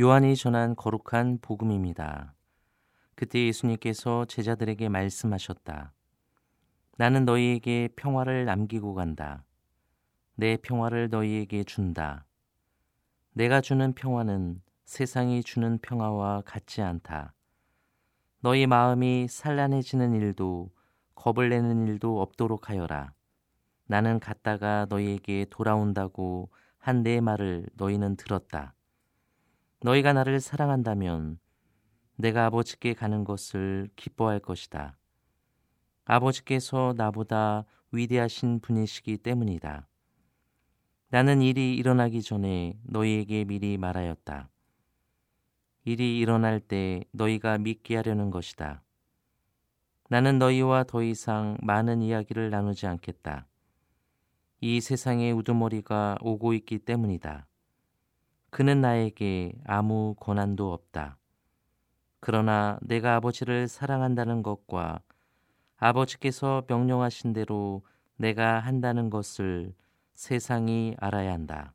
요한이 전한 거룩한 복음입니다. 그때 예수님께서 제자들에게 말씀하셨다. 나는 너희에게 평화를 남기고 간다. 내 평화를 너희에게 준다. 내가 주는 평화는 세상이 주는 평화와 같지 않다. 너희 마음이 산란해지는 일도 겁을 내는 일도 없도록 하여라. 나는 갔다가 너희에게 돌아온다고 한 내 말을 너희는 들었다. 너희가 나를 사랑한다면 내가 아버지께 가는 것을 기뻐할 것이다. 아버지께서 나보다 위대하신 분이시기 때문이다. 나는 일이 일어나기 전에 너희에게 미리 말하였다. 일이 일어날 때 너희가 믿게 하려는 것이다. 나는 너희와 더 이상 많은 이야기를 나누지 않겠다. 이 세상의 우두머리가 오고 있기 때문이다. 그는 나에게 아무 권한도 없다. 그러나 내가 아버지를 사랑한다는 것과 아버지께서 명령하신 대로 내가 한다는 것을 세상이 알아야 한다.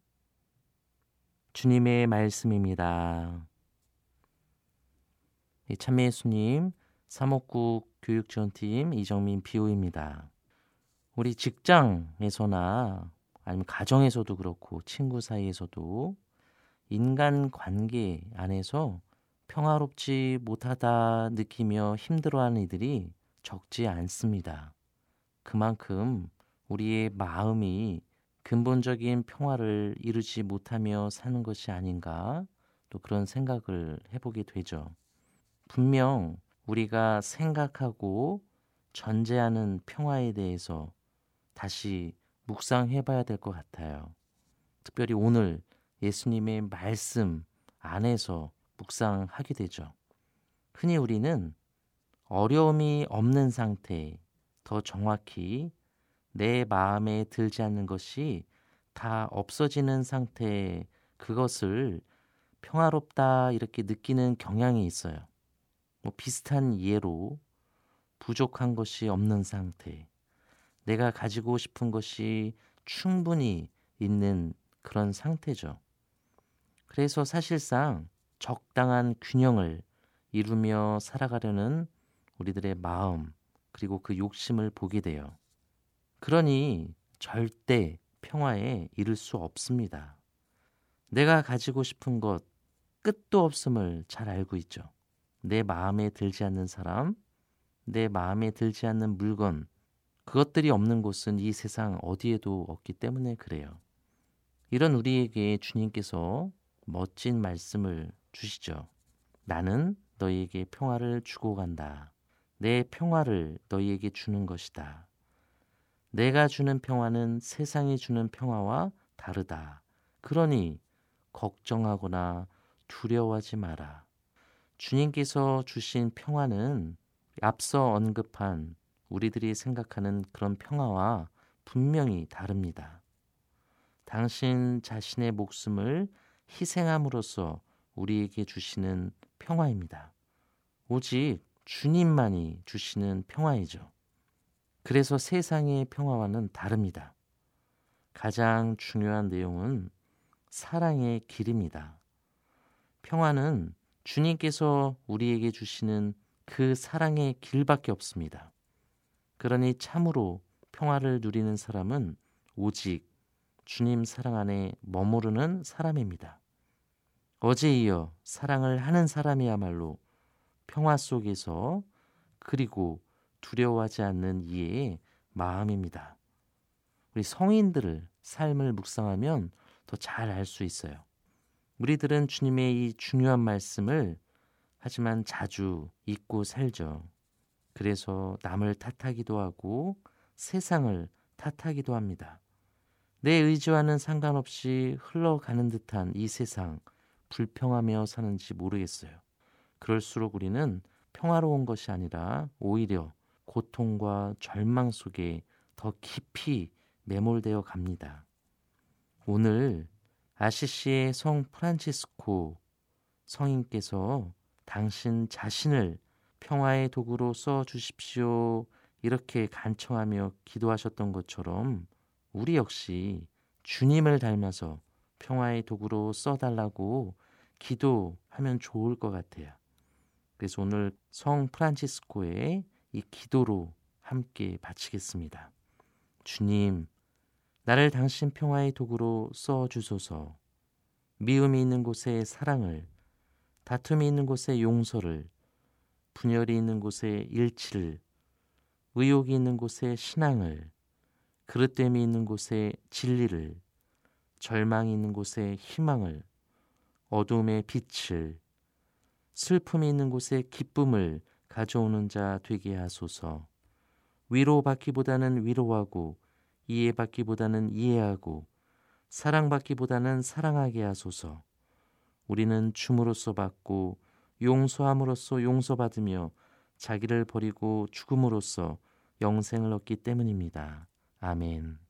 주님의 말씀입니다. 참여예수님, 사목국 교육지원팀 이정민 비호입니다. 우리 직장에서나 아니면 가정에서도 그렇고 친구 사이에서도 인간 관계 안에서 평화롭지 못하다 느끼며 힘들어하는 이들이 적지 않습니다. 그만큼 우리의 마음이 근본적인 평화를 이루지 못하며 사는 것이 아닌가 또 그런 생각을 해보게 되죠. 분명 우리가 생각하고 전제하는 평화에 대해서 다시 묵상해 봐야 될 것 같아요. 특별히 오늘 예수님의 말씀 안에서 묵상하게 되죠. 흔히 우리는 어려움이 없는 상태, 더 정확히 내 마음에 들지 않는 것이 다 없어지는 상태 그것을 평화롭다 이렇게 느끼는 경향이 있어요. 뭐 비슷한 예로 부족한 것이 없는 상태, 내가 가지고 싶은 것이 충분히 있는 그런 상태죠. 그래서 사실상 적당한 균형을 이루며 살아가려는 우리들의 마음, 그리고 그 욕심을 보게 돼요. 그러니 절대 평화에 이를 수 없습니다. 내가 가지고 싶은 것 끝도 없음을 잘 알고 있죠. 내 마음에 들지 않는 사람, 내 마음에 들지 않는 물건, 그것들이 없는 곳은 이 세상 어디에도 없기 때문에 그래요. 이런 우리에게 주님께서 멋진 말씀을 주시죠. 나는 너희에게 평화를 주고 간다. 내 평화를 너희에게 주는 것이다. 내가 주는 평화는 세상이 주는 평화와 다르다. 그러니 걱정하거나 두려워하지 마라. 주님께서 주신 평화는 앞서 언급한 우리들이 생각하는 그런 평화와 분명히 다릅니다. 당신 자신의 목숨을 희생함으로써 우리에게 주시는 평화입니다. 오직 주님만이 주시는 평화이죠. 그래서 세상의 평화와는 다릅니다. 가장 중요한 내용은 사랑의 길입니다. 평화는 주님께서 우리에게 주시는 그 사랑의 길밖에 없습니다. 그러니 참으로 평화를 누리는 사람은 오직 주님 사랑 안에 머무르는 사람입니다. 어제 이어 사랑을 하는 사람이야말로 평화 속에서 그리고 두려워하지 않는 이의 마음입니다. 우리 성인들을 삶을 묵상하면 더 잘 알 수 있어요. 우리들은 주님의 이 중요한 말씀을 하지만 자주 잊고 살죠. 그래서 남을 탓하기도 하고 세상을 탓하기도 합니다. 내 의지와는 상관없이 흘러가는 듯한 이 세상 불평하며 사는지 모르겠어요. 그럴수록 우리는 평화로운 것이 아니라 오히려 고통과 절망 속에 더 깊이 매몰되어 갑니다. 오늘 아시시의 성 프란치스코 성인께서 당신 자신을 평화의 도구로 써 주십시오. 이렇게 간청하며 기도하셨던 것처럼 우리 역시 주님을 닮아서 평화의 도구로 써달라고 기도하면 좋을 것 같아요. 그래서 오늘 성 프란치스코의 이 기도로 함께 바치겠습니다. 주님, 나를 당신 평화의 도구로 써 주소서. 미움이 있는 곳에 사랑을, 다툼이 있는 곳에 용서를, 분열이 있는 곳에 일치를, 의욕이 있는 곳에 신앙을, 그릇됨이 있는 곳에 진리를, 절망이 있는 곳에 희망을, 어둠의 빛을, 슬픔이 있는 곳에 기쁨을 가져오는 자 되게 하소서. 위로받기보다는 위로하고 이해받기보다는 이해하고 사랑받기보다는 사랑하게 하소서. 우리는 춤으로써 받고 용서함으로써 용서받으며 자기를 버리고 죽음으로써 영생을 얻기 때문입니다. 아멘.